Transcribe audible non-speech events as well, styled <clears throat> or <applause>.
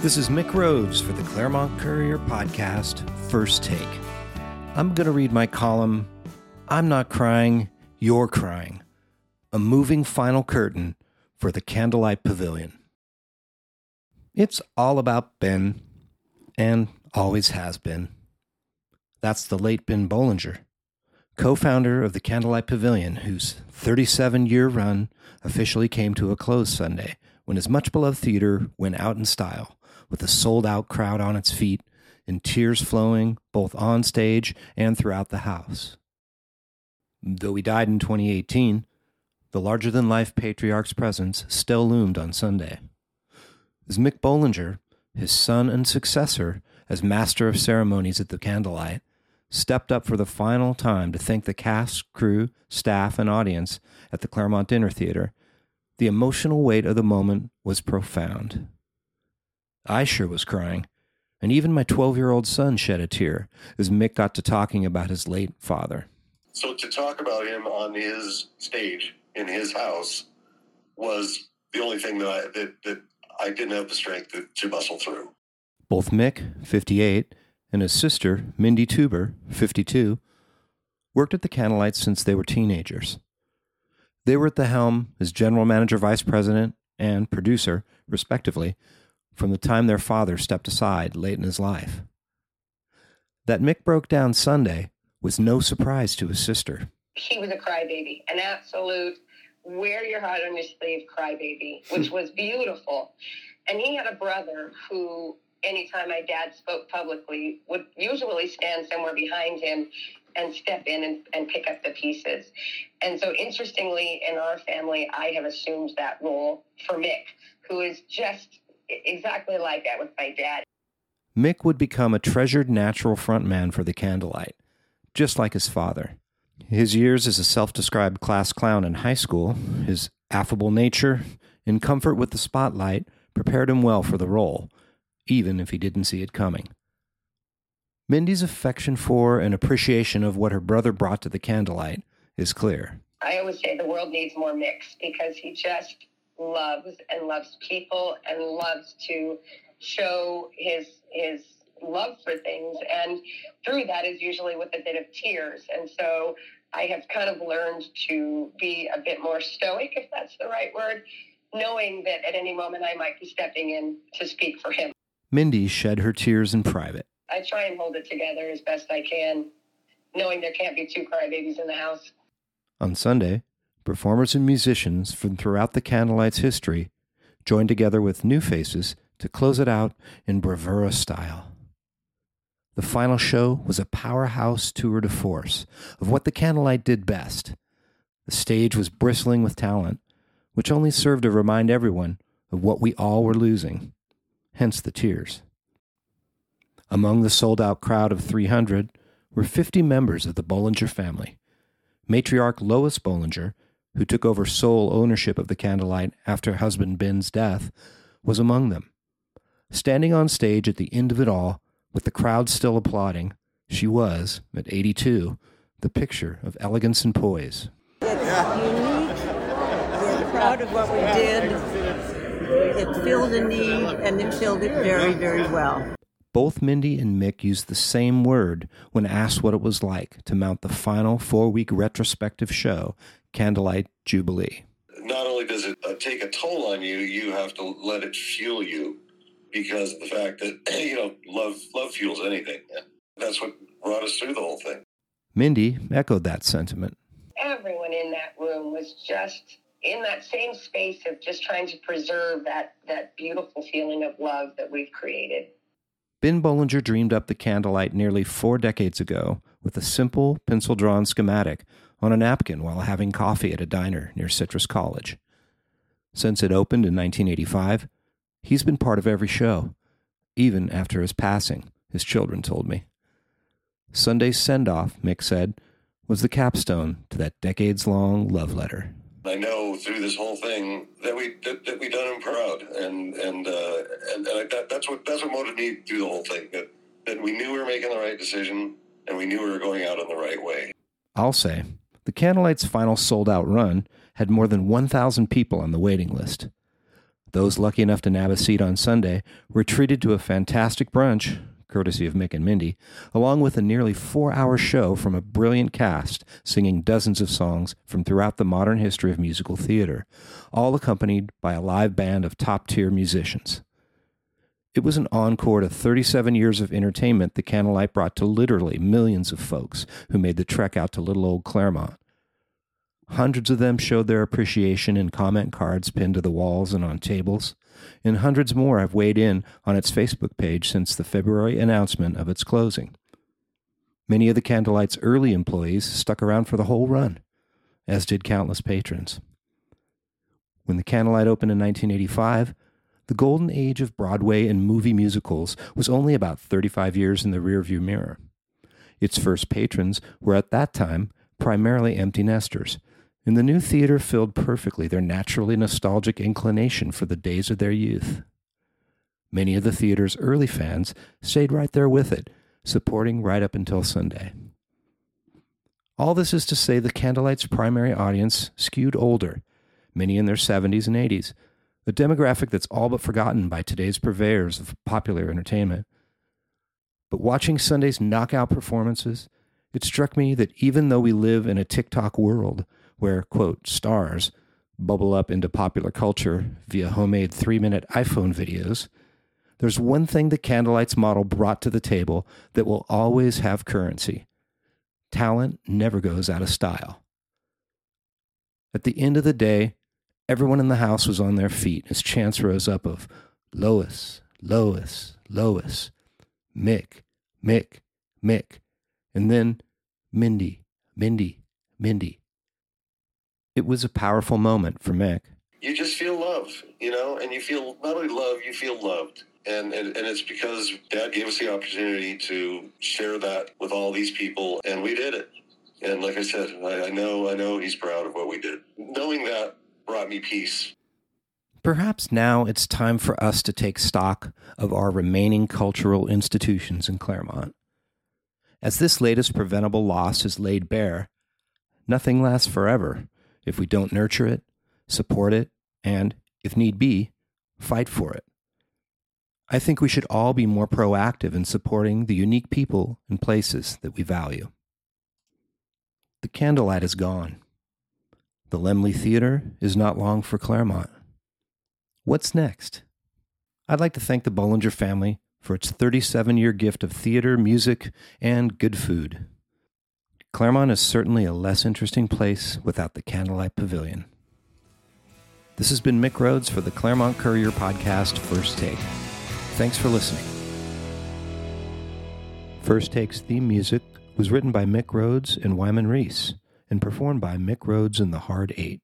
This is Mick Rhodes for the Claremont Courier podcast, First Take. I'm going to read my column, I'm Not Crying, You're Crying, a moving final curtain for the Candlelight Pavilion. It's all about Ben, and always has been. That's the late Ben Bollinger, co founder of the Candlelight Pavilion, whose 37 year run officially came to a close Sunday when his much beloved theater went out in style with a sold out crowd on its feet and tears flowing both on stage and throughout the house. Though he died in 2018, the larger than life patriarch's presence still loomed on Sunday. As Mick Bollinger, his son and successor as master of ceremonies at the candlelight, stepped up for the final time to thank the cast, crew, staff, and audience at the Claremont Dinner Theater, the emotional weight of the moment was profound. I sure was crying, and even my 12 year old son shed a tear as Mick got to talking about his late father. So to talk about him on his stage in his house was the only thing that I, that, that I didn't have the strength to, to muscle through. Both Mick, 58, and his sister, Mindy Tuber, 52, worked at the Candlelight since they were teenagers. They were at the helm as general manager, vice president, and producer, respectively, from the time their father stepped aside late in his life. That Mick broke down Sunday was no surprise to his sister. He was a crybaby, an absolute wear your heart on your sleeve crybaby, which <laughs> was beautiful. And he had a brother who, anytime my dad spoke publicly, would usually stand somewhere behind him and step in and, and pick up the pieces. And so, interestingly, in our family, I have assumed that role for Mick, who is just exactly like that with my dad. Mick would become a treasured natural frontman for the Candlelight, just like his father. His years as a self described class clown in high school, his affable nature, and comfort with the spotlight prepared him well for the role, even if he didn't see it coming. Mindy's affection for and appreciation of what her brother brought to the candlelight is clear. I always say the world needs more Micks because he just loves and loves people and loves to show his his love for things. And through that is usually with a bit of tears. And so i have kind of learned to be a bit more stoic if that's the right word knowing that at any moment i might be stepping in to speak for him. Mindy shed her tears in private. I try and hold it together as best i can knowing there can't be two crybabies in the house. On sunday performers and musicians from throughout the Candlelight's history joined together with new faces to close it out in bravura style. The final show was a powerhouse tour de force of what the Candlelight did best. The stage was bristling with talent, which only served to remind everyone of what we all were losing, hence the tears. Among the sold out crowd of 300 were 50 members of the Bollinger family. Matriarch Lois Bollinger who took over sole ownership of the candlelight after husband Ben's death, was among them. Standing on stage at the end of it all, with the crowd still applauding, she was, at 82, the picture of elegance and poise. It's unique. We're proud of what we did. It filled a need, and it filled it very, very well. Both Mindy and Mick used the same word when asked what it was like to mount the final four week retrospective show Candlelight Jubilee. Not only does it uh, take a toll on you, you have to let it fuel you because of the fact that <clears throat> you know love love fuels anything. And that's what brought us through the whole thing. Mindy echoed that sentiment. Everyone in that room was just in that same space of just trying to preserve that that beautiful feeling of love that we've created. Ben Bollinger dreamed up the candlelight nearly four decades ago with a simple pencil drawn schematic on a napkin while having coffee at a diner near Citrus College. Since it opened in 1985, he's been part of every show, even after his passing, his children told me. Sunday's send off, Mick said, was the capstone to that decades long love letter. I know through this whole thing that we that, that we done him proud, and and uh, and, and I, that, that's what that's what motivated me through the whole thing. That that we knew we were making the right decision, and we knew we were going out in the right way. I'll say the Candlelight's final sold out run had more than 1,000 people on the waiting list. Those lucky enough to nab a seat on Sunday were treated to a fantastic brunch, courtesy of Mick and Mindy, along with a nearly four hour show from a brilliant cast singing dozens of songs from throughout the modern history of musical theater, all accompanied by a live band of top tier musicians. It was an encore to 37 years of entertainment the Candlelight brought to literally millions of folks who made the trek out to little old Claremont. Hundreds of them showed their appreciation in comment cards pinned to the walls and on tables, and hundreds more have weighed in on its Facebook page since the February announcement of its closing. Many of the Candlelight's early employees stuck around for the whole run, as did countless patrons. When the Candlelight opened in 1985, the golden age of Broadway and movie musicals was only about 35 years in the rearview mirror. Its first patrons were at that time primarily empty nesters, and the new theater filled perfectly their naturally nostalgic inclination for the days of their youth. Many of the theater's early fans stayed right there with it, supporting right up until Sunday. All this is to say the Candlelight's primary audience skewed older, many in their 70s and 80s, a demographic that's all but forgotten by today's purveyors of popular entertainment. But watching Sunday's knockout performances, it struck me that even though we live in a TikTok world where, quote, stars bubble up into popular culture via homemade three minute iPhone videos, there's one thing the Candlelight's model brought to the table that will always have currency talent never goes out of style. At the end of the day, Everyone in the house was on their feet as chants rose up of Lois, Lois, Lois, Mick, Mick, Mick, and then Mindy, Mindy, Mindy. It was a powerful moment for Mick. You just feel love, you know, and you feel not only love, you feel loved. And, and, and it's because dad gave us the opportunity to share that with all these people, and we did it. And like I said, I, I know I know he's proud of what we did. Knowing that brought me peace. Perhaps now it's time for us to take stock of our remaining cultural institutions in Claremont. As this latest preventable loss is laid bare, nothing lasts forever if we don't nurture it, support it, and, if need be, fight for it. I think we should all be more proactive in supporting the unique people and places that we value. The candlelight is gone. The Laemmle Theater is not long for Claremont. What's next? I'd like to thank the Bollinger family for its 37 year gift of theater, music, and good food. Claremont is certainly a less interesting place without the Candlelight Pavilion. This has been Mick Rhodes for the Claremont Courier podcast, First Take. Thanks for listening. First Take's theme music was written by Mick Rhodes and Wyman Reese and performed by Mick Rhodes and the Hard Eight.